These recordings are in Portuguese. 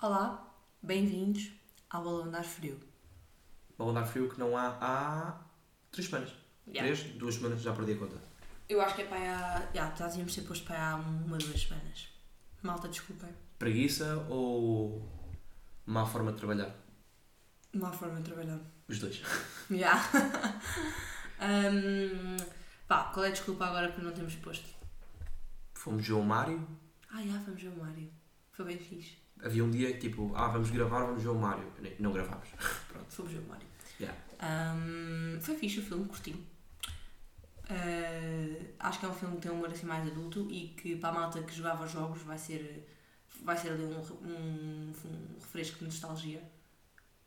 Olá, bem-vindos ao Balão de Ar Frio. Balão de ar frio que não há há três semanas. Yeah. Três, duas semanas, já perdi a conta. Eu acho que é para há. Já, já tínhamos ser posto para há uma, duas semanas. Malta, desculpem. Preguiça ou má forma de trabalhar? Má forma de trabalhar. Os dois. Já. Hum, pá, qual é a desculpa agora que não temos posto? Fomos ver o Mário. Ah, já, vamos ver o Mário. Foi bem fixe. Havia um dia que tipo, ah, vamos gravar, vamos ver o Mário. Não gravámos. Pronto. Fomos ver o Mário. Yeah. Hum, foi fixe o filme, curti. Uh, acho que é um filme que tem um humor assim mais adulto e que para a malta que jogava jogos vai ser, vai ser ali um, um, um refresco de nostalgia.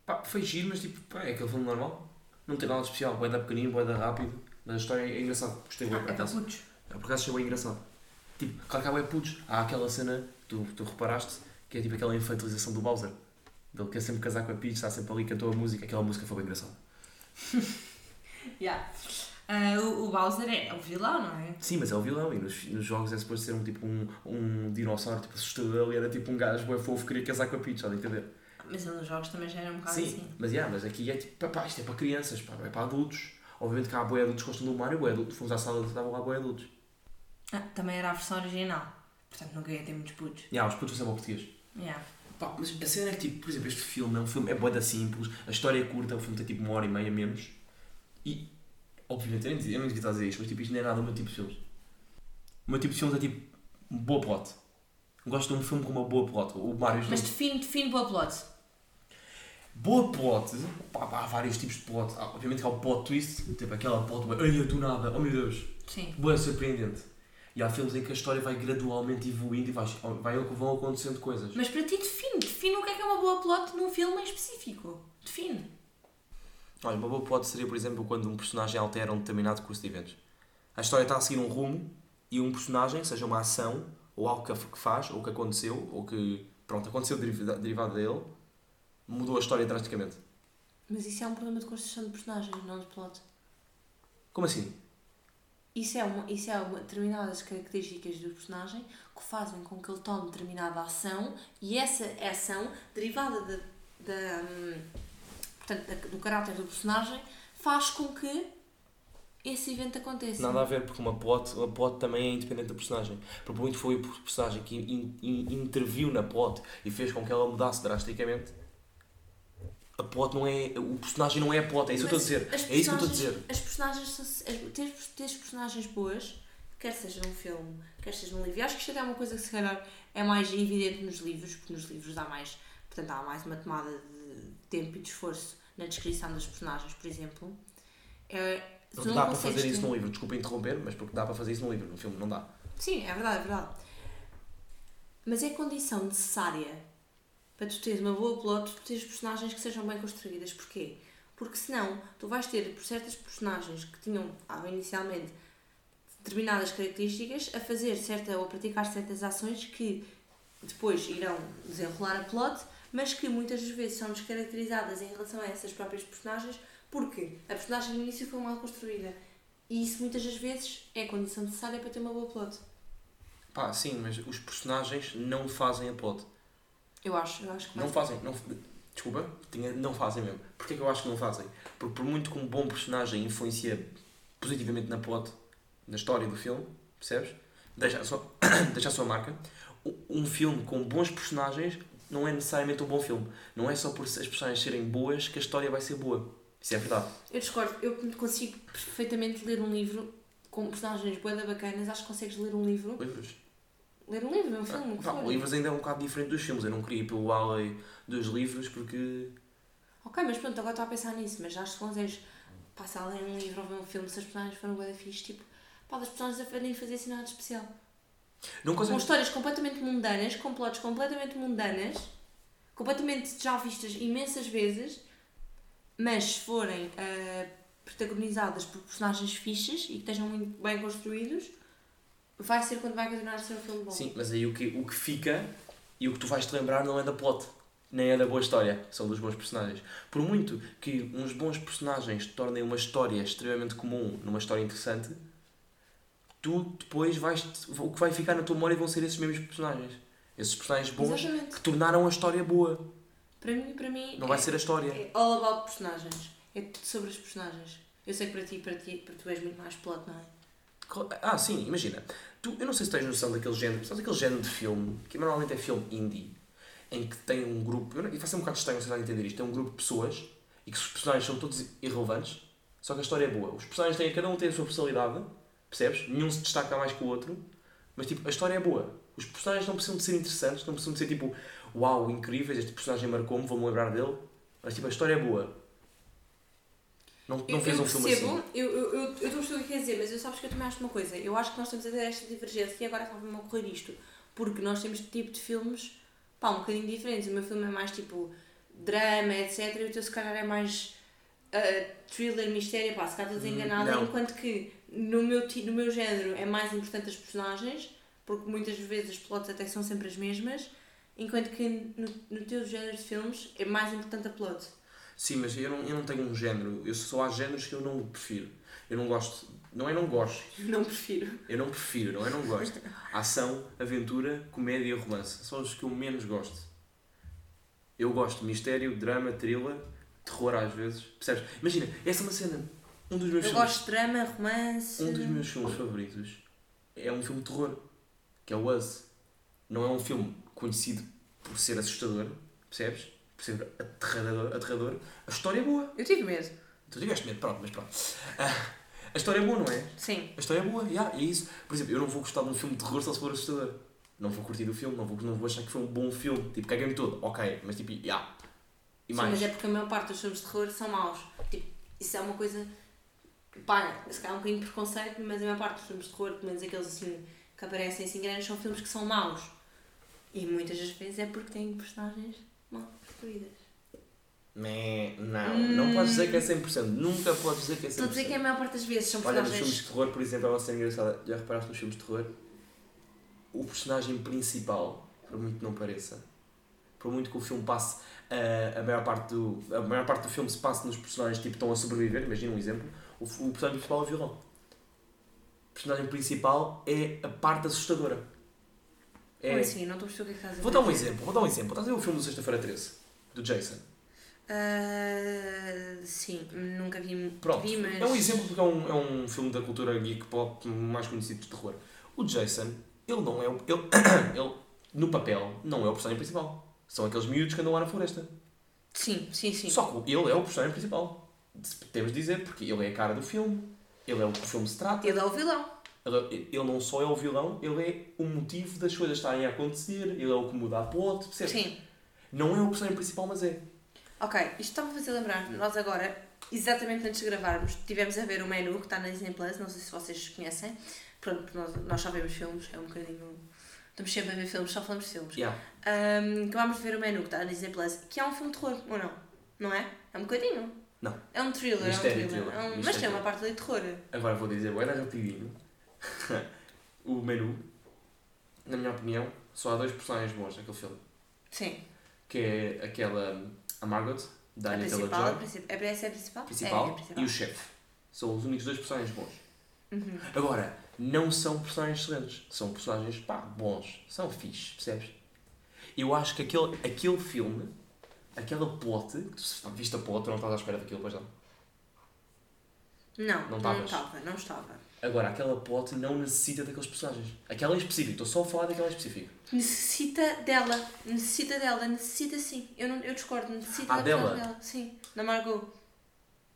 Pá, foi giro, mas tipo, pá, é aquele filme normal. Não tem nada de especial. Boeda pequenino, boeda rápido. Mas a história é engraçada. Gostei bem, Ah, por é para putos. Por acaso achei bem engraçado. Tipo, claro que há bué putos. Há aquela cena, tu, tu reparaste, que é tipo aquela infantilização do Bowser. Ele quer sempre casar com a Peach, está sempre ali, cantou a música. Aquela música foi bem engraçada. Yeah. Uh, o, o Bowser é o vilão, não é? Sim, mas é o vilão e nos, nos jogos é suposto ser um tipo um, um dinossauro tipo assustador e era tipo um gajo bué fofo que queria casar com a Peach, estás a entender? Mas ele nos jogos também já era um bocado Sim, assim. mas, yeah, mas aqui é tipo, pá, isto é para crianças, pá, é para adultos. Obviamente que há boé adultos que gostam do Mario, boé adultos, fomos à sala e estavam lá boé adultos. Ah, também era a versão original. Portanto, nunca ia ter muitos putos. Yeah, os putos são português. Yeah. Pá, mas a cena é que, tipo, por exemplo, este filme é um filme, é boeda simples, a história é curta, o filme tem tipo uma hora e meia menos. E, obviamente, eu não, eu devia estar a dizer isto, mas tipo, isto não é nada o meu tipo de filmes. O meu tipo de filmes é tipo, boa plot. Gosto de um filme com uma boa plot. O Mario Mas define, define boa plot. Boa plot, pá, pá, há vários tipos de plot. Há, obviamente que há o plot twist, tipo aquela plot, ai, do nada, oh meu Deus, Sim. boa surpreendente. E há filmes em que a história vai gradualmente evoluindo e vai, vai, vão acontecendo coisas. Mas para ti, define. Define o que é que é uma boa plot num filme em específico. Define. Olha, uma boa plot seria, por exemplo, quando um personagem altera um determinado curso de eventos. A história está a seguir um rumo e um personagem, seja uma ação, ou algo que faz, ou que aconteceu, ou que, pronto, aconteceu deriva- derivado dele, mudou a história drasticamente. Mas isso é um problema de construção de personagens, não de plot. Como assim? Isso é, uma, isso é uma, determinadas características do personagem que fazem com que ele tome determinada ação e essa ação, derivada da, da, hum, portanto, do caráter do personagem, faz com que esse evento aconteça. Nada a ver, porque uma plot, uma plot também é independente da personagem. Por muito foi o personagem que in- in- interviu na plot e fez com que ela mudasse drasticamente, a plot não é. O personagem não é a plot, é isso que eu estou a dizer. É isso que eu estou a dizer. As personagens, são- as- ter personagens boas, quer seja num filme, quer seja num livro, e acho que isto é uma coisa que se calhar é mais evidente nos livros, porque nos livros há mais, portanto, há mais uma tomada de tempo e de esforço na descrição dos personagens, por exemplo. É, Porque não dá para fazer isso num livro, desculpa interromper, mas porque dá para fazer isso num livro, no filme não dá. Sim, é verdade, é verdade. Mas é condição necessária para tu teres uma boa plot, tu teres personagens que sejam bem construídas. Porquê? Porque senão tu vais ter por certas personagens que tinham ah, inicialmente determinadas características a fazer certa ou a praticar certas ações que depois irão desenrolar a plot, mas que muitas das vezes são descaracterizadas em relação a essas próprias personagens porque a personagem no início foi mal construída. E isso muitas das vezes é a condição necessária para ter uma boa plot. Pá, sim, mas os personagens não fazem a plot. Eu acho, eu acho que Não fazem, não, desculpa, tinha, não fazem mesmo. Porquê que eu acho que não fazem? Porque por muito que um bom personagem influencia positivamente na plot, na história do filme, percebes? Deixa a sua, deixa a sua marca. Um- filme com bons personagens não é necessariamente um bom filme. Não é só por as personagens serem boas que a história vai ser boa. Isso é verdade. Eu discordo, eu consigo perfeitamente ler um livro com personagens boeda bacanas, acho que consegues ler um livro. Livros. Ler um livro, um filme, o que Pá, for. livros ainda é um bocado diferente dos filmes. Eu não queria ir pelo alley dos livros porque. Ok, mas pronto, agora estou a pensar nisso, mas acho que consegues passar a ler um livro ou ver um filme se as personagens forem boeda fixe, tipo, pá, as personagens a nem fazer assim nada especial. Não Com histórias completamente mundanas, com plots completamente mundanas, completamente já vistas imensas vezes, mas se forem ah, protagonizadas por personagens fixes e que estejam muito bem construídos, vai ser quando vai continuar a ser um filme bom. Sim, mas aí o que, o que fica e o que tu vais te lembrar não é da plot. nem é da boa história, são dos bons personagens. Por muito que uns bons personagens tornem uma história extremamente comum numa história interessante, tu depois vais. O que vai ficar na tua memória vão ser esses mesmos personagens. Esses personagens bons Exatamente. que tornaram a história boa. Para mim, para mim Não vai é, ser a história. é all about personagens. É sobre os personagens. Eu sei que para ti, para ti, para tu és muito mais plot, não é? Ah, sim, imagina. Tu, eu não sei se tens noção daquele género, sabes aquele género de filme, que normalmente é filme indie, em que tem um grupo, e faz um bocado estranho você entender isto, tem um grupo de pessoas e que os personagens são todos irrelevantes, só que a história é boa. Os personagens têm, cada um tem a sua personalidade, percebes? Nenhum se destaca mais que o outro, mas tipo, a história é boa. Os personagens não precisam de ser interessantes, não precisam de ser tipo, uau, incríveis, este personagem marcou-me, vou-me lembrar dele, mas tipo, a história é boa. Não, não Eu, fez um filme percebo, assim. eu, eu, eu, estou a perceber o que quer dizer, mas eu sabes que eu também acho uma coisa. Eu acho que nós temos a ter esta divergência e agora estava-me a ocorrer isto. Porque nós temos tipo de filmes pá, um bocadinho diferentes. O meu filme é mais tipo drama, etc. E o teu se calhar é mais ah, thriller, mistério, pá, se calhar estás Hum, enganada. Enquanto que no meu, no meu género é mais importante as personagens, porque muitas vezes as plots até são sempre as mesmas. Enquanto que no, no teu género de filmes é mais importante a plot. Sim, mas eu não, eu não tenho um género. Eu só há géneros que eu não prefiro. Eu não gosto. Não é não gosto. Não prefiro. Eu não prefiro, não é não gosto. Ação, aventura, comédia e romance. São os que eu menos gosto. Eu gosto de mistério, drama, thriller, terror às vezes. Percebes? Imagina, essa é uma cena. Um dos meus Eu filmes. gosto de drama, romance. Um dos meus filmes favoritos é um filme de terror. Que é o Us. Não é um filme conhecido por ser assustador. Percebes? Por ser aterrador. aterrador. A história é boa. Eu tive medo. Tu tiveste medo, pronto, mas pronto. Ah, a história é boa, não é? Sim. A história é boa, yeah, é isso. Por exemplo, eu não vou gostar de um filme de terror só se for assustador. Não vou curtir o filme, não vou, não vou achar que foi um bom filme. Tipo, caguei-me todo, ok, mas tipo, yeah. E Sim, mais. mas é porque a maior parte dos filmes de terror são maus. Tipo, isso é uma coisa. Pá, se calhar um bocadinho de preconceito, mas a maior parte dos filmes de terror, pelo menos aqueles assim que aparecem assim grandes, são filmes que são maus. E muitas das vezes é porque têm personagens mal construídas. Mé, não, não podes dizer que é 100%. Nunca podes dizer que é 100%. Estou a dizer que é a maior parte das vezes são Olha, nos personagens. filmes de terror, por exemplo, é uma cena engraçada. Já reparaste nos filmes de terror? O personagem principal, por muito que não pareça, por muito que o filme passe, ah, a, maior parte do, a maior parte do filme se passe nos personagens tipo estão a sobreviver, imagina um exemplo, o, o personagem principal é o vilão. O personagem principal é a parte assustadora. É... Como assim? Não estou a perceber o que é que estás a Vou dar um exemplo, vou dar um exemplo. Estás a ver o filme do Sexta-feira 13, do Jason? Ah, sim, nunca vi, Pronto, vi mas. é um exemplo porque é um, é um filme da cultura geek pop mais conhecido de terror. O Jason, ele não é o. Ele, ele, no papel, não é o personagem principal. São aqueles miúdos que andam lá na floresta. Sim, sim, sim. Só que ele é o personagem principal. Temos de dizer, porque ele é a cara do filme, ele é o que o filme se trata. Ele é o vilão. Ele, ele não só é o vilão, ele é o motivo das coisas estarem a acontecer, ele é o que muda a plot, percebes? Sim. Não é o personagem principal, mas é. Ok, isto está-me a fazer lembrar. Nós agora, exatamente antes de gravarmos, tivemos a ver o menu que está na Disney Plus. Não sei se vocês conhecem. Pronto, nós, nós só vemos filmes, é um bocadinho. Estamos sempre a ver filmes, só falamos de filmes. Yeah. Um, acabámos de ver o menu que está na Disney Plus, que é um filme de terror, ou não? Não é? É um bocadinho. Não. É um thriller, Mistério, é um thriller. thriller. É um- mas Mistério. tem uma parte ali de terror. Agora vou dizer, era rapidinho. o menu, na minha opinião, só há dois personagens bons naquele filme. Sim. Que é aquela, a Margot, da A Anya principal, a Taylor-Joy. É essa é a principal? principal, É, a principal. e o chefe. São os únicos dois personagens bons. Uhum. Agora, não são personagens excelentes. São personagens, pá, bons. São fixes, percebes? Eu acho que aquele, aquele filme, aquela plot, que tu viste a plot, não estás à espera daquilo, pois não. Não, Não não estava, não estava. Agora, aquela plot não necessita daqueles personagens. Aquela em específico, estou só a falar daquela em específico. Necessita dela, necessita dela, necessita sim. Eu, não, eu discordo, necessita Ah, da dela? dela. Sim, da Margot.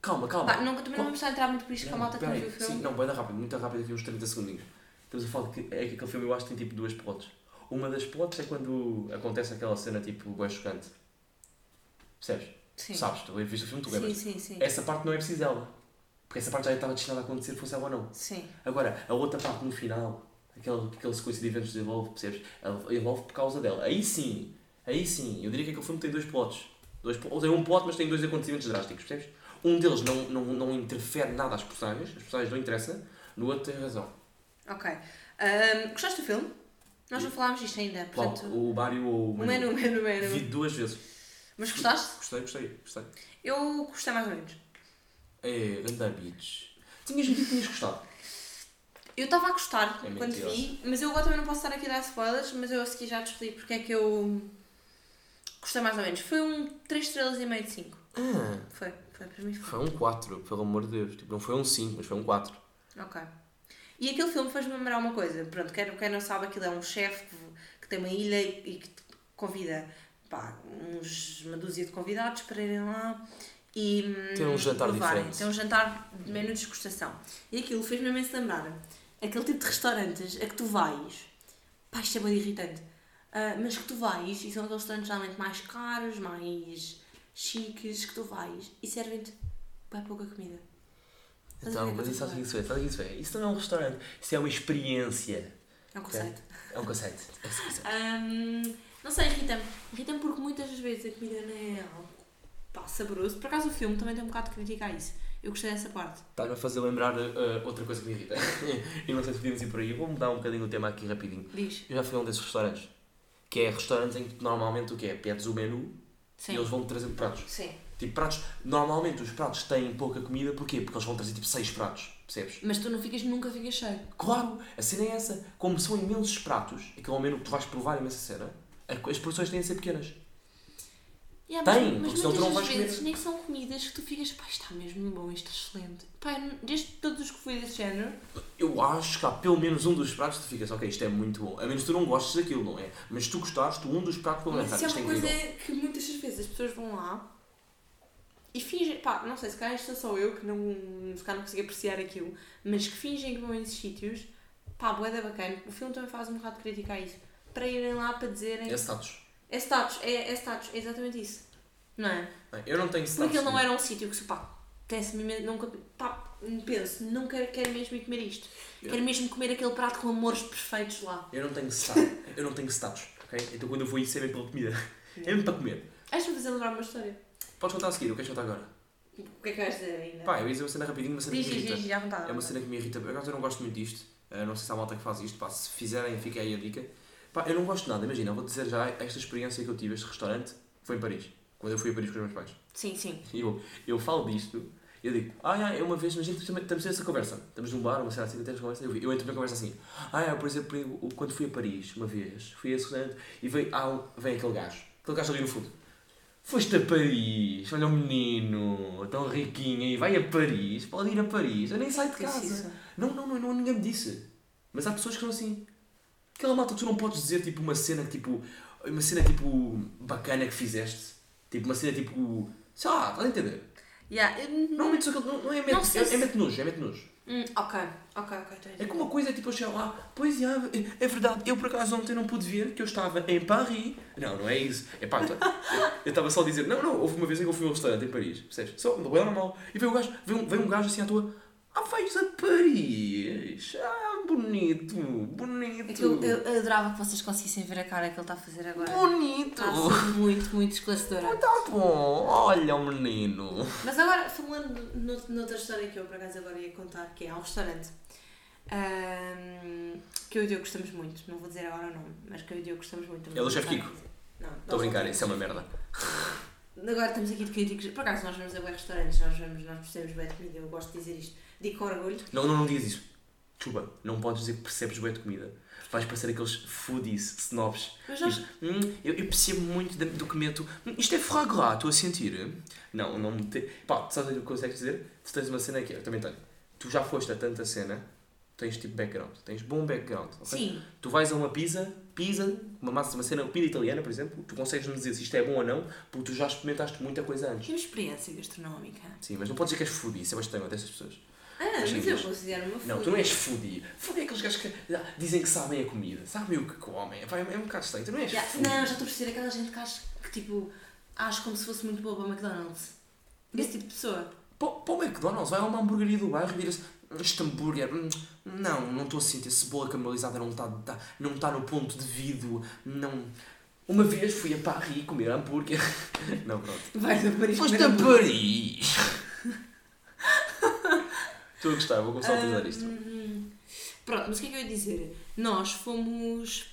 Calma, calma. Pá, nunca, também não vamos entrar muito por isto, que a malta que não viu o filme. Sim, não, vai dar rápido, muito rápido aqui uns 30 segundinhos. Estamos a falar que é que aquele filme eu acho que tem tipo duas plots. Uma das plots é quando acontece aquela cena tipo bué chocante. Percebes? Sim. Sabes, tu viste o filme, tu sim, lembras? sim, sim. Essa parte não é preciso dela. Porque essa parte já estava destinada a acontecer, fosse ela ou não. Sim. Agora, a outra parte no final, aquela, aquela sequência de eventos de evolve, percebes? Ela evolve por causa dela. Aí sim, aí sim, eu diria que aquele filme tem dois plots. Dois, ou tem um plot, mas tem dois acontecimentos drásticos, percebes? Um deles não, não, não interfere nada às personagens, as personagens não interessam, no outro tem razão. Ok. Ahm, gostaste do filme? Nós não falámos disto ainda, portanto... O Mário ou o O menu, o menu, Vi menu. duas vezes. Mas gostaste? Gostei, gostei, gostei. Eu gostei mais ou menos. É, ganda bitch. Tinhas dito que tinhas gostado. Eu estava a gostar É quando mentirosa. vi, mas eu agora também não posso estar aqui a dar spoilers, mas eu a seguir já te explico porque é que eu gostei mais ou menos. Foi um 3 estrelas e meio de 5. Ah, Foi, foi para mim foi. foi um 4, pelo amor de Deus. Tipo, não foi um 5, mas foi um 4. Ok. E aquele filme fez-me lembrar uma coisa. Pronto, quem, quem não sabe, aquilo é um chefe que, que tem uma ilha e, e que convida pá, uns, uma dúzia de convidados para irem lá e hum, Tem um jantar provarem. diferente. Tem um jantar de menu de. E aquilo fez-me imenso lembrar aquele tipo de restaurantes a que tu vais. Pá, isto é bem irritante. Ah, mas que tu vais e são aqueles restaurantes geralmente mais caros, mais chiques, que tu vais e servem-te bem pouca comida. Então, mas isso isso é? Sabe isso é? Isso não é um restaurante. Isso é uma experiência. É um conceito. É um conceito. É um conceito. Hum, não sei, irrita-me. Irrita-me porque muitas das vezes a comida não é algo pá, saboroso. Por acaso o filme também tem um bocado de crítica a isso. Eu gostei dessa parte. Estás-me a fazer lembrar uh, outra coisa que me irrita. e não sei se podemos ir por aí. Vou mudar um bocadinho o tema aqui rapidinho. Diz. Eu já fui a um desses restaurantes. Que é restaurantes em que normalmente o que é? Pedes o menu Sim. e eles vão-te trazendo pratos. Sim. Tipo, pratos. Normalmente os pratos têm pouca comida, porquê? Porque eles vão trazer tipo 6 pratos, percebes? Mas tu não ficas, nunca ficas cheio. Claro, a cena é essa. Como são imensos pratos, aquele é o menu que tu vais provar imensa cena, as porções têm de ser pequenas. Yeah, Tem, mas, porque senão tu muitas não vais vezes comer. nem são comidas que tu ficas, pá, está mesmo bom, isto é excelente. Pá, desde todos os que fui desse género, Eu acho que há pelo menos um dos pratos que tu ficas, ok, isto é muito bom. A menos que tu não gostes daquilo, não é? Mas tu gostares, tu um dos pratos pelo menos, Mas isso é é uma coisa incrível. que muitas das vezes as pessoas vão lá e fingem, pá, não sei, se calhar isto sou eu que não, se calhar não consigo apreciar aquilo, mas que fingem que vão a esses sítios, pá, boeda bacana. O filme também faz um bocado de crítica a isso. Para irem lá para dizerem. É status. É status, é, é status, é exatamente isso. Não é? Eu não tenho status. Porque ele não era um sítio que se pá, imen- nunca, pá, penso, não quero, quero mesmo ir comer isto. Eu- Quero mesmo comer aquele prato com amores perfeitos lá. Eu não tenho status. eu não tenho status, ok? Então quando eu vou isso é mesmo pela comida. É mesmo para comer. Vais-me fazer lembrar uma história. Podes contar a seguir, o que és contar agora? O que é que vais dizer ainda? Pá, eu ia dizer uma cena rapidinho, uma cena diz, que me diz, irrita. diz, à vontade. É uma cena que me irrita. Por acaso eu não gosto muito disto. Uh, não sei se há malta que faz isto. Pá, se fizerem, fica aí a dica. Pá, eu não gosto de nada. Imagina, vou dizer já esta experiência que eu tive, este restaurante, foi em Paris. Quando eu fui a Paris com os meus pais. Sim, sim. E eu, eu falo disto, eu digo, ah, é, uma vez, imagina que estamos nessa conversa. Estamos num bar, uma cena assim, temos conversa. Eu, eu entro na conversa assim, ah, é, por exemplo, quando fui a Paris, uma vez, fui a esse restaurante e veio, ah, vem aquele gajo. Aquele gajo ali no fundo. Foste a Paris, olha o menino, tão riquinho aí, vai a Paris, pode ir a Paris, eu nem saio de casa. não, não, não, ninguém me disse. Mas há pessoas que são assim. Aquela malta, tu não podes dizer tipo uma cena que tipo. Uma cena tipo bacana que fizeste. Tipo uma cena tipo. Sei lá, estás a entender? Yeah, Normalmente só que não, não é Não mete, sei é, se- é mete nojo, é mete nojo. Hum, ok, ok, ok. É que uma coisa é tipo eu chegar lá, pois é, é verdade, eu por acaso ontem não pude ver que eu estava em Paris. Não, não é isso. É pá, eu eu estava só a dizer, não, não, houve uma vez em que eu fui a um restaurante em Paris, percebes? Só, não é normal. E veio um gajo, veio um, veio um gajo assim à tua, ah, vais a Paris, ah, bonito, bonito. Eu, eu adorava que vocês conseguissem ver a cara que ele está a fazer agora. Bonito. Está muito, muito esclarecedora. Tá bom, olha o menino. Mas agora, falando no- noutra história que eu por acaso agora ia contar, que é um restaurante ahm, que eu e o Diogo gostamos muito, não vou dizer agora o nome, mas que eu e o Diogo gostamos muito. É o do vou Chef estar Kiko? Não, Estou a brincar, isso é uma merda. Agora estamos aqui de críticos. Por acaso nós vamos a bons restaurantes, nós vamos, nós percebemos bem de comida, eu gosto de dizer isto. Digo com orgulho. Não, não, não digas isso. Desculpa, não podes dizer que percebes bem de comida. Vais parecer aqueles foodies, snobs. Mas nós, Tipo, hum, eu, eu percebo muito do, do que meto. Hum, isto é foie gras, estou a sentir. Não, não me te... Pá, sabes o que consegues dizer? Tu tens uma cena aqui, eu também tenho. Tu já foste a tanta cena, tens tipo background. Tens bom background. ok? sim, Tu vais a uma pizza, pizza, uma massa, uma cena, comida italiana, por exemplo, tu consegues me dizer se isto é bom ou não, porque tu já experimentaste muita coisa antes. temos experiência gastronómica. Sim, mas não podes dizer que és foodie, isso é bastante dessas pessoas. Ah, mas eu mas- considero uma Não, foodie. tu não és foodie. Foodie é aqueles gajos que ah, dizem que sabem a comida, sabem o que comem. Pá, É um bocado estranho, tu não és Já- foodie. Não, já estou a perceber aquela gente que acha que tipo, acha como se fosse muito boa para o McDonald's. Esse tipo de pessoa. Para o McDonald's, vai a uma hamburgueria do bairro e vira-se este hambúrguer, hum, não, não estou a sentir, a cebola caramelizada não está tá, não tá no ponto devido, não... Uma vez fui a Paris comer hambúrguer. Não, pronto. Vais a Paris Foste a. Paris! Estou a gostar, vou começar a utilizar isto. Hum, Pronto, mas o que é que eu ia dizer? Nós fomos.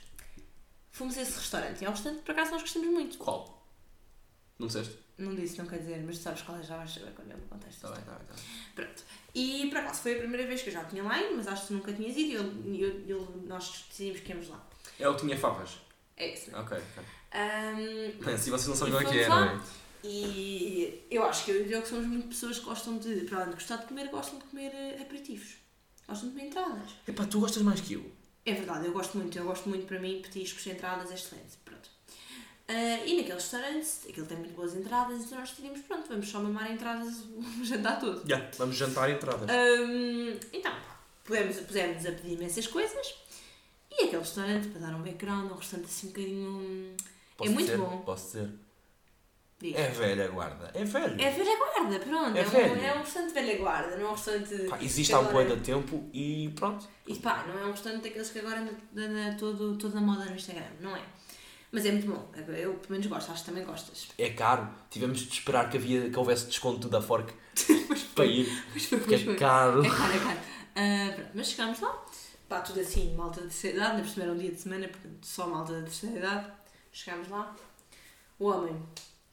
Fomos a esse restaurante. E é um restaurante que por acaso nós gostamos muito. Qual? Não disseste? Não disse, não quer dizer, mas tu sabes qual é, já vais saber quando eu me contaste. Está bem, está bem, está bem. Pronto. E por acaso foi a primeira vez que eu já tinha lá mas acho que tu nunca tinhas ido e eu, eu, eu- nós decidimos que íamos lá. É o que tinha favas. É isso, é? Ok, ok. Ahm, Bem, assim vocês não sabem qual é que é, fomos não é? E eu acho que eu e o Diogo somos muito pessoas que gostam de, para além de gostar de comer, gostam de comer eh, aperitivos. Gostam de comer entradas. Epá, tu gostas mais que eu. É verdade, eu gosto muito, eu gosto muito para mim, petiscos, entradas, é excelente. Pronto. Ah, e naquele restaurante, aquele tem muito boas entradas, então nós decidimos, pronto, vamos só mamar entradas o jantar todo. Já, vamos jantar entradas. Hum, então, pá, pusemos, a pedir imensas coisas e aquele restaurante, para dar um background, um restaurante assim um bocadinho. Posso é muito dizer? bom. Posso dizer? Diga. É velha guarda. É velho. É velha guarda, pronto. É É, um, velho. é um restaurante velha guarda, não é um restaurante. Pá, existe há um agora- boi de tempo e pronto. E pá, não é um restaurante daqueles que agora anda, todo, toda moda no Instagram, não é? Mas é muito bom, eu pelo menos gosto, acho que também gostas. É caro. Tivemos de esperar que, havia, que houvesse desconto da Fork para ir. Pois foi, pois foi. é caro. É caro, é caro. Ah, pronto, mas chegámos lá, pá, tudo assim, malta da terceira idade, na primeira um dia de semana, portanto, só malta da terceira idade. Chegámos lá, o homem.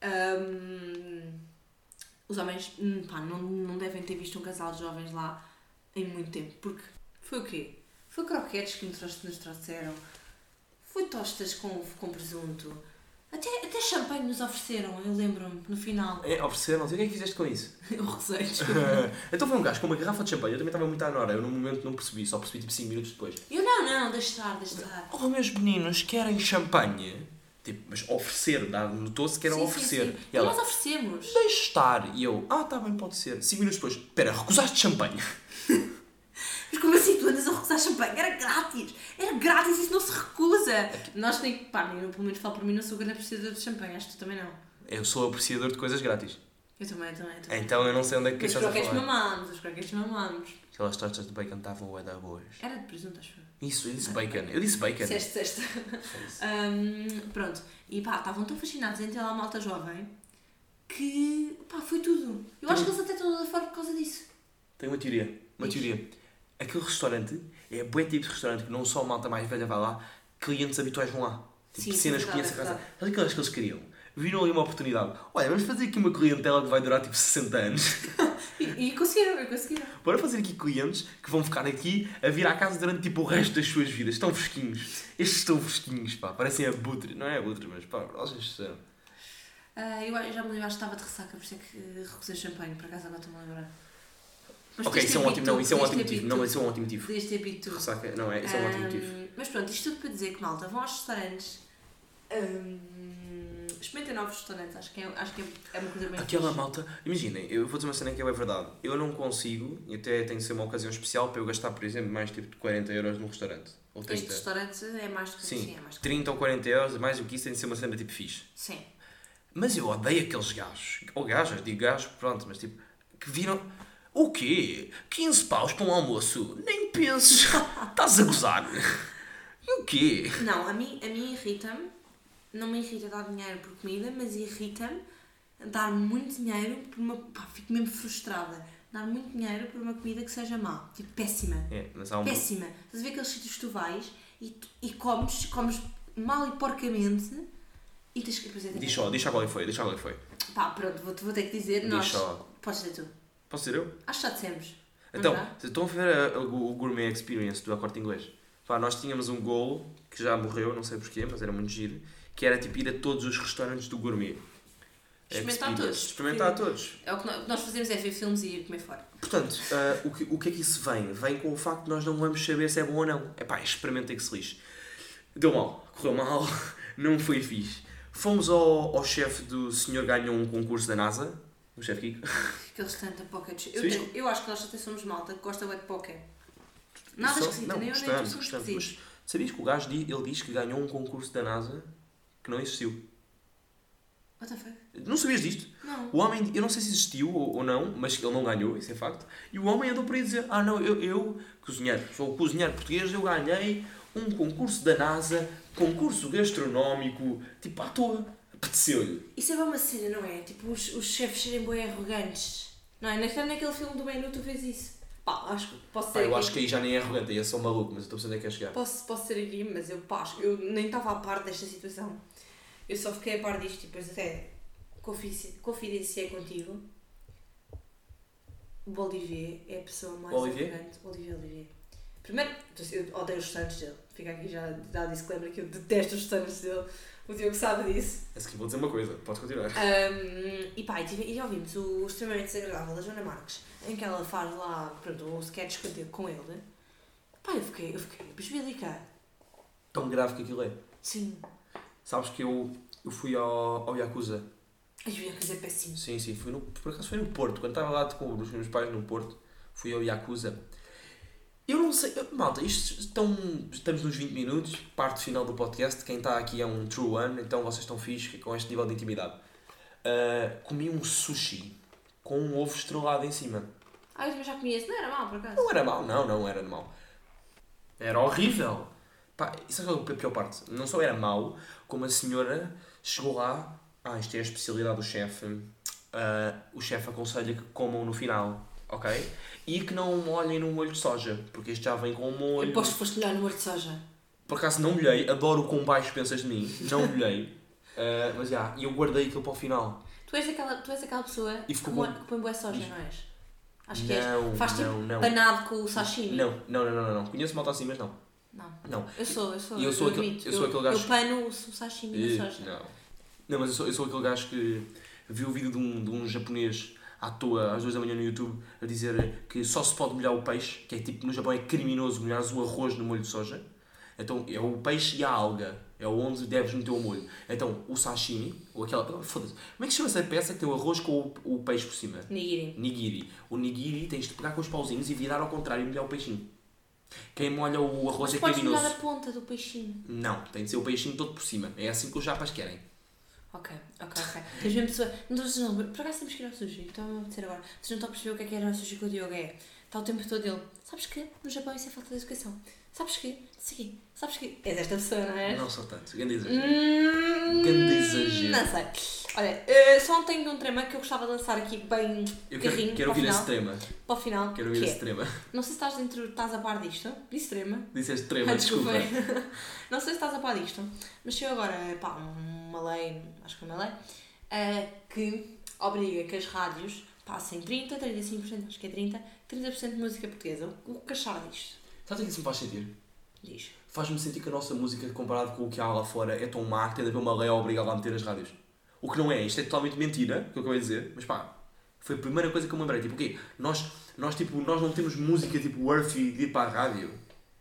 Ahm, os homens, hum, pá, não, não devem ter visto um casal de jovens lá em muito tempo, porque foi o quê? Foi croquetes que nos trouxe- nos trouxeram, foi tostas com, com presunto, até, até champanhe nos ofereceram, eu lembro-me, no final. É, ofereceram-te. E o que é que fizeste com isso? Eu recei, então foi um gajo com uma garrafa de champanhe. Eu também estava muito à nora. Eu no momento não percebi. Só percebi tipo 5 minutos depois. Eu não, não, deixa estar, deixa estar. Oh, meus meninos, querem champanhe? Tipo, mas oferecer. Notou-se que era Sim, oferecer. Sim, sim. E ela, Nós oferecemos. deixe estar. E eu, ah, tá bem, pode ser. 5 minutos depois, espera, recusaste champanhe? Mas como assim tu andas a recusar champanhe? Era grátis. Era grátis, isso não se recusa. Nós nem. Pá, eu pelo menos falo por mim, não sou grande apreciador de champanhe, acho que tu também não. Eu sou apreciador de coisas grátis. Eu também, eu também. Eu também. Então eu não sei onde é que os estás a croquetes falar. mamámos, os croquetes mamámos. Aquelas tostas de bacon estavam bué da boas. Era de presunto, acho eu. Isso, eu disse bacon. Eu disse bacon. Disseste, disseste. Hum, pronto. E pá, estavam tão fascinados em ter lá a malta jovem que. pá, foi tudo. Eu acho que eles até estão a fora por causa disso. Tenho uma teoria. Uma Diz. teoria. Aquele restaurante é bué tipo de restaurante que não só a malta mais velha vai lá, clientes habituais vão lá. Tipo, Sim, cenas é que conhecem a é casa. Sabe aquelas que eles queriam? Viram ali uma oportunidade. Olha, vamos fazer aqui uma clientela que vai durar tipo 60 anos. E, e conseguiram, e conseguiram. Bora fazer aqui clientes que vão ficar aqui a vir à casa durante tipo o resto das suas vidas. Estão fresquinhos. Estes estão fresquinhos, pá. Parecem abutre. Não é abutre, mas pá, vocês são. Ah, eu, eu já me lembro, acho que estava de ressaca, por isso é que eh, recusei champanhe, por acaso agora estou-me a lembrar. Mas Ok, podias isso é um ótimo, não, isso é um ótimo motivo. Não, isso é um ótimo motivo. Podias ter bebido tu. Ressaca, não é? Isso é um ótimo motivo. Mas pronto, isto tudo para dizer que, malta, vão aos restaurantes. ahm, experimentem novos restaurantes, acho que é, acho que é, é uma coisa bem Aquela fixe. malta, imaginem, eu vou dizer uma cena que é verdade. Eu não consigo, e até tem de ser uma ocasião especial para eu gastar, por exemplo, mais tipo de 40 euros num restaurante. Ou Este 30. restaurante é mais do que Sim, sim, é mais do que 30 ou 40 euros, mais do que isso tem de ser uma cena tipo fixe. Sim. Mas eu odeio aqueles gajos, ou gajas, digo gajos, pronto, mas tipo, que viram. O quê? 15 paus para um almoço? Nem penses. Estás a gozar? E o quê? Não, a mim, a mim irrita-me, não me irrita dar dinheiro por comida, mas irrita-me dar muito dinheiro por uma. pá, fico mesmo frustrada. Dar muito dinheiro por uma comida que seja má, tipo péssima. É, mas há um. Péssima. Estás a ver aqueles sítios que tu vais e, e comes, comes mal e porcamente e tens que. Pois é, Diz só, diz só qual é foi, diz só qual é foi. Pá, pronto, vou, vou ter que dizer. Diz nós. só. Podes dizer tu. Posso dizer eu? Acho que já dissemos. Então, vocês estão a ver a- a- o Gourmet Experience do Acorte Inglês? Pá, nós tínhamos um golo, que já morreu, não sei porquê, mas era muito giro, que era tipo ir a todos os restaurantes do Gourmet. Experimentar Experience. todos. Experimentar todos. É o que nós, fazemos é ver filmes e ir comer fora. Portanto, ah, o, que, o que é que isso vem? Vem com o facto de nós não vamos saber se é bom ou não. É pá, experimentem que se lixe. Deu mal, correu mal, não foi fixe. Fomos ao, ao chefe do senhor ganhou um concurso da NASA, o chefe Kiko. Aquele restaurante da Pocket. Eu, tenho- eu acho que nós até somos malta que gosta de poker. Nada esquisito, nem eu nem tu gostamos, somos gostamos, esquisitos. Sabias que o gajo ele diz que ganhou um concurso da NASA que não existiu? What the fuck? Não sabias disto? Não. O homem, eu não sei se existiu ou, ou não, mas ele não ganhou, isso é facto. E o homem andou por aí dizer: Ah, não, eu, eu cozinheiro, sou cozinheiro português, eu ganhei um concurso da NASA, concurso gastronómico, tipo à toa. Apeteceu-lhe. Isso é uma cena, não é? Tipo, os, os chefes serem bem arrogantes. Não é? Naquele, naquele filme do menu tu vês isso. Pá, acho que posso ser Pá, eu aqui. acho que aí já nem é arrogante, aí é só maluco, mas eu estou a perceber que é chegar. Posso, posso ser aqui, mas eu, pá, eu nem estava a par desta situação. Eu só fiquei a par disto e depois até confidenciei contigo, o Olivier é a pessoa mais Olivier? arrogante. Olivier, Olivier. Primeiro, eu odeio os santos dele. Fica aqui já dá disclaimer que eu detesto os santos dele. O Diogo sabe disso. É que vou dizer uma coisa, pode continuar. Um, e pá, e, tive- e ouvimos o extremamente desagradável da Joana Marques, em que ela faz lá, pronto, um sketch com- com ele. Pá, eu fiquei, eu fiquei bisbilica. Tão grave que aquilo é. Sim. Sabes que eu, eu fui ao, ao Yakuza. Ai, eu ia fazer péssimo. Sim, sim, fui no, por acaso foi no Porto. Quando estava lá com os meus pais no Porto, fui ao Yakuza. Eu não sei, malta, isto estão, estamos nos 20 minutos, parte final do podcast. Quem está aqui é um true one, então vocês estão fixe com este nível de intimidade. Ah, comi um sushi com um ovo estrelado em cima. Ah, também já comi esse, não era mal por acaso. Não era mau, não, não era mau. Era horrível. Pá, isso é a pior parte. Não só era mau, como a senhora chegou lá. Ah, isto é a especialidade do chefe. Ah, o chefe aconselha que comam no final, ok? E que não molhem no molho de soja, porque este já vem com um molho. Eu que foste no molho de soja. Por acaso não molhei, adoro o quão baixo pensas de mim, não molhei. Ah, mas já, e eu guardei aquilo para o final. Tu és aquela, tu és aquela pessoa E que, bom. que põe boa soja, não és? Acho que não, és. Faz tipo não, não. panado com o sashimi. Não, não, não, não, não. Conheço malta assim, mas não. Não. Não. Eu sou, eu sou. E eu sou aquele- admito. eu sou aquele gajo- Eu pano o sashimi Eh, da soja. Não. Não, mas eu sou, eu sou aquele gajo que viu o vídeo de um, de um japonês à toa às duas da manhã no YouTube a dizer que só se pode molhar o peixe, que é tipo no Japão é criminoso molhares o arroz no molho de soja. Então é o peixe e a alga, é onde deves meter o molho. Então o sashimi, ou aquela. Foda-se. Como é que se chama essa peça que tem o arroz com o, o peixe por cima? Nigiri. Nigiri. O nigiri tens de pegar com os pauzinhos e virar ao contrário e molhar o peixinho. Quem molha o arroz Mas é podes criminoso. molhar a ponta do peixinho. Não, tem de ser o peixinho todo por cima. É assim que os japas querem. Ok, ok, ok. Tens mesmo pessoa. Não, não, não, por acaso temos que ir ao sushi. Então a dizer agora. Vocês não estão a perceber o que é que era o sushi com o Diogo é. Está o tempo todo dele. Sabes que no Japão isso é falta de educação. Sabes que? Segui. Sabes que? És esta pessoa, não é? Não sou tanto. Grande exagero. Hum, Grande exagero. Não sei. Olha, eh, só tenho um trema que eu gostava de lançar aqui bem Eu quero, carrinho quero ouvir esse trema. para o final. Quero ouvir esse é, trema. não sei se estás dentro, estás a par disto. Disse trema. Disseste trema, Ah, desculpa. não sei se estás a par disto, mas saiu agora pá, uma lei, acho que é uma lei, eh, que obriga que as rádios passem 30, 35%, acho que é 30, 30% de música portuguesa. O que achar disto? Sabe o que isso me faz sentir? Diz. Faz-me sentir que a nossa música, comparado com o que há lá fora, é tão má que tem de haver uma lei a obrigar lá a meter as rádios. O que não é, isto é totalmente mentira, o que eu acabei de dizer, mas pá, foi a primeira coisa que eu me lembrei. Tipo, o quê? Nós, nós, tipo, nós não temos música tipo worthy de ir para a rádio.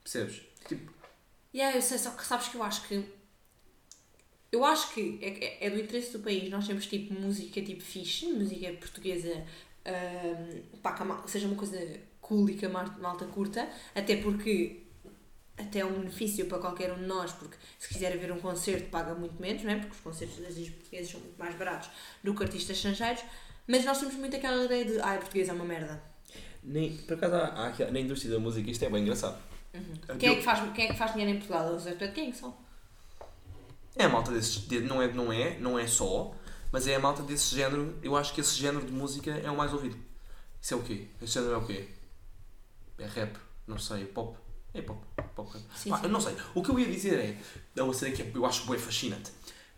Percebes? Tipo, E aí, eu sei, só que sabes que eu acho que. Eu acho que é, é- é do interesse do país nós temos tipo música tipo fixe, música portuguesa, hum, pá, que a mal- seja uma coisa cool que a mar- malta curta, até porque até é um benefício para qualquer um de nós, porque se quiser ver um concerto paga muito menos, não é? Porque os concertos das ilhas portuguesas são muito mais baratos do que artistas estrangeiros, mas nós temos muito aquela ideia de ai, português é uma merda. nem, por acaso há, há na indústria da música isto é bem engraçado. Quem é, que faz, quem é que faz dinheiro em Portugal? Os Red King só. É a malta desse de- não é, não é, não é só, mas é a malta desse género. Eu acho que esse género de música é o mais ouvido. Isso é o quê? Esse género é o quê? É rap? Não sei, pop? É pop. pop rap. Sim, Pá, sim. Eu não sei. O que eu ia dizer é, é uma cena que eu acho bem fascinante.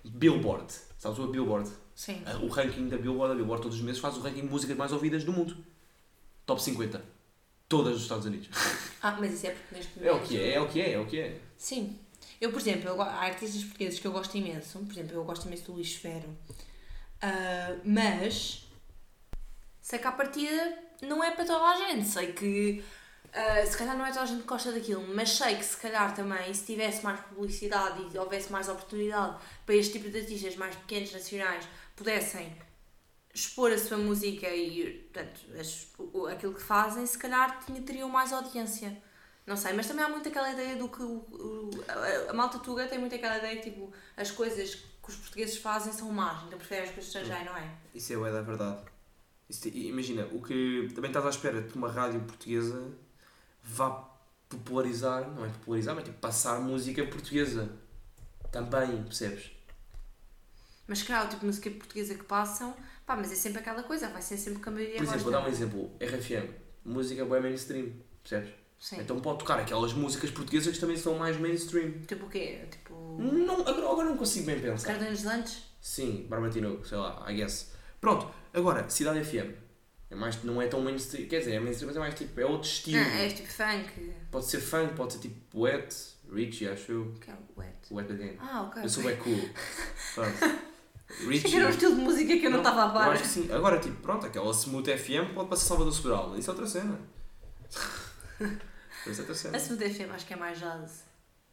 Billboard. Sabes o Billboard? Sim. Ah, O ranking da Billboard, a Billboard todos os meses faz o ranking de músicas mais ouvidas do mundo. Top 50. Todas dos Estados Unidos. Ah, mas isso é porque neste É o momento- que é, é o que é, é o que é. Sim. Eu, por exemplo, eu, há artistas portugueses que eu gosto imenso. Por exemplo, eu gosto imenso do Luís Fero. Ah, mas sei que à partida não é para toda a gente. Sei que ah, se calhar não é toda a gente que gosta daquilo, mas sei que se calhar também, se tivesse mais publicidade e houvesse mais oportunidade para este tipo de artistas mais pequenos, nacionais, pudessem expor a sua música e portanto, as- o- aquilo que fazem, se calhar teriam mais audiência. Não sei, mas também há muito aquela ideia do que o, o- a, a malta tuga tem muito aquela ideia que tipo, as coisas que os portugueses fazem são más, então preferem as coisas estrangeiras, não é? Isso é bué da verdade. Isso imagina, o que também estás à espera de uma rádio portuguesa vá popularizar, não é popularizar, mas tipo passar música portuguesa. Também, percebes? Mas claro, tipo música portuguesa que passam, pá, mas é sempre aquela coisa, vai ser sempre que a maioria Por exemplo, vou dar um exemplo. RFM, música bué mainstream, percebes? Sim. Então pode tocar aquelas músicas portuguesas que também são mais mainstream. Tipo o quê? Tipo Não, agora, agora não consigo bem pensar. De Lantes? Sim, Barbatino, sei lá, I guess. Pronto, agora, Cidade FM. É mais, não é tão mainstream, quer dizer, é mainstream, mas é mais tipo, é outro estilo. Ah, é tipo funk. Pode ser funk, pode ser tipo wet, Richie, acho eu. Que é o wet. Wet again. Ah, ok. Eu sou bem cool. Pronto. Richie. era um estilo de música que eu não estava a Eu par. acho que sim. Agora, tipo, pronto, aquela Smooth FM pode passar Salvador Sobral. Isso é outra cena. Isso é outra cena. A Smooth FM acho que é mais jazz.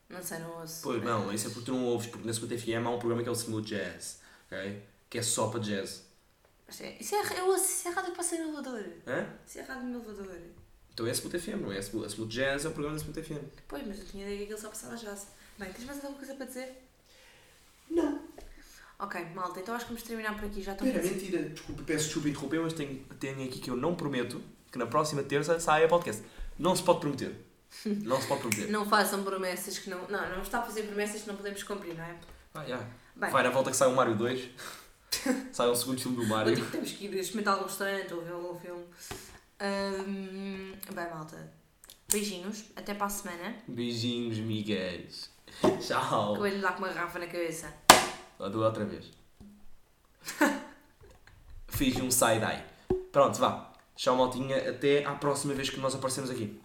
Não sei, não ouço. Pois, não, isso é porque tu não ouves, porque na Smooth FM há um programa que é o Smooth Jazz, ok? Que é só para jazz. É- Isso é, eu ouço, isso é rádio que passa no elevador. Hã? Isso é rádio no elevador. Então é a Smooth FM, não é? A Smooth, Jazz é o programa da Smooth FM. Pois, mas eu tinha ideia que aquilo só passava jazz. Bem, tens mais alguma coisa para dizer? Não. Ok, malta, então acho que vamos terminar por aqui. Já estou Espera, mentira. Desculpa, peço desculpa interromper, mas tenho, tenho aqui que eu não prometo que na próxima terça saia podcast. Não se pode prometer. Não se pode prometer. Não façam promessas que não. Não, não está a fazer promessas que não podemos cumprir, não é? Ah, já. Bem, Vai na volta que sai o Mario 2. sai o segundo filme do Mario. tipo, temos que ir experimentar algum restaurante ou ver algum filme. Ahm, bem, malta. Beijinhos. Até para a semana. Beijinhos, migas. Tchau. Que lhe dar com uma garrafa na cabeça. Lá do outra vez. Fiz um side-eye. Pronto, vá. Tchau, maltinha. Até à próxima vez que nós aparecemos aqui.